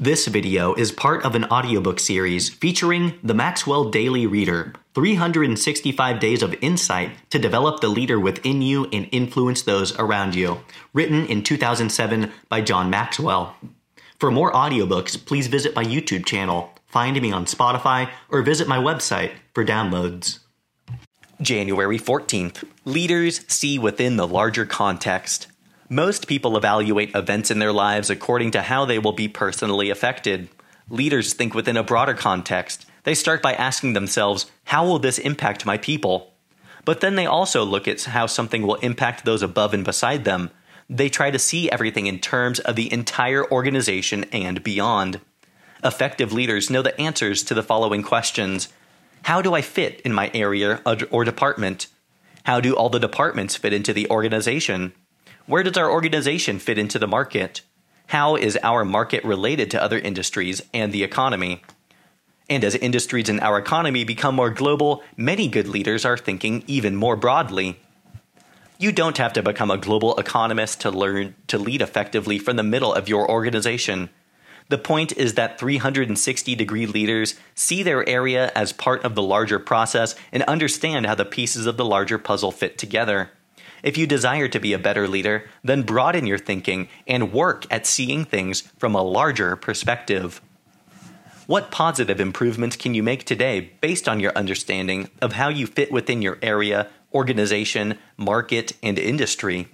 This video is part of an audiobook series featuring the Maxwell Daily Reader 365 Days of Insight to Develop the Leader Within You and Influence Those Around You, written in 2007 by John Maxwell. For more audiobooks, please visit my YouTube channel, find me on Spotify, or visit my website for downloads. January 14th Leaders see within the larger context. Most people evaluate events in their lives according to how they will be personally affected. Leaders think within a broader context. They start by asking themselves, How will this impact my people? But then they also look at how something will impact those above and beside them. They try to see everything in terms of the entire organization and beyond. Effective leaders know the answers to the following questions How do I fit in my area or department? How do all the departments fit into the organization? Where does our organization fit into the market? How is our market related to other industries and the economy? And as industries in our economy become more global, many good leaders are thinking even more broadly. You don't have to become a global economist to learn to lead effectively from the middle of your organization. The point is that 360 degree leaders see their area as part of the larger process and understand how the pieces of the larger puzzle fit together. If you desire to be a better leader, then broaden your thinking and work at seeing things from a larger perspective. What positive improvements can you make today based on your understanding of how you fit within your area organization, market, and industry.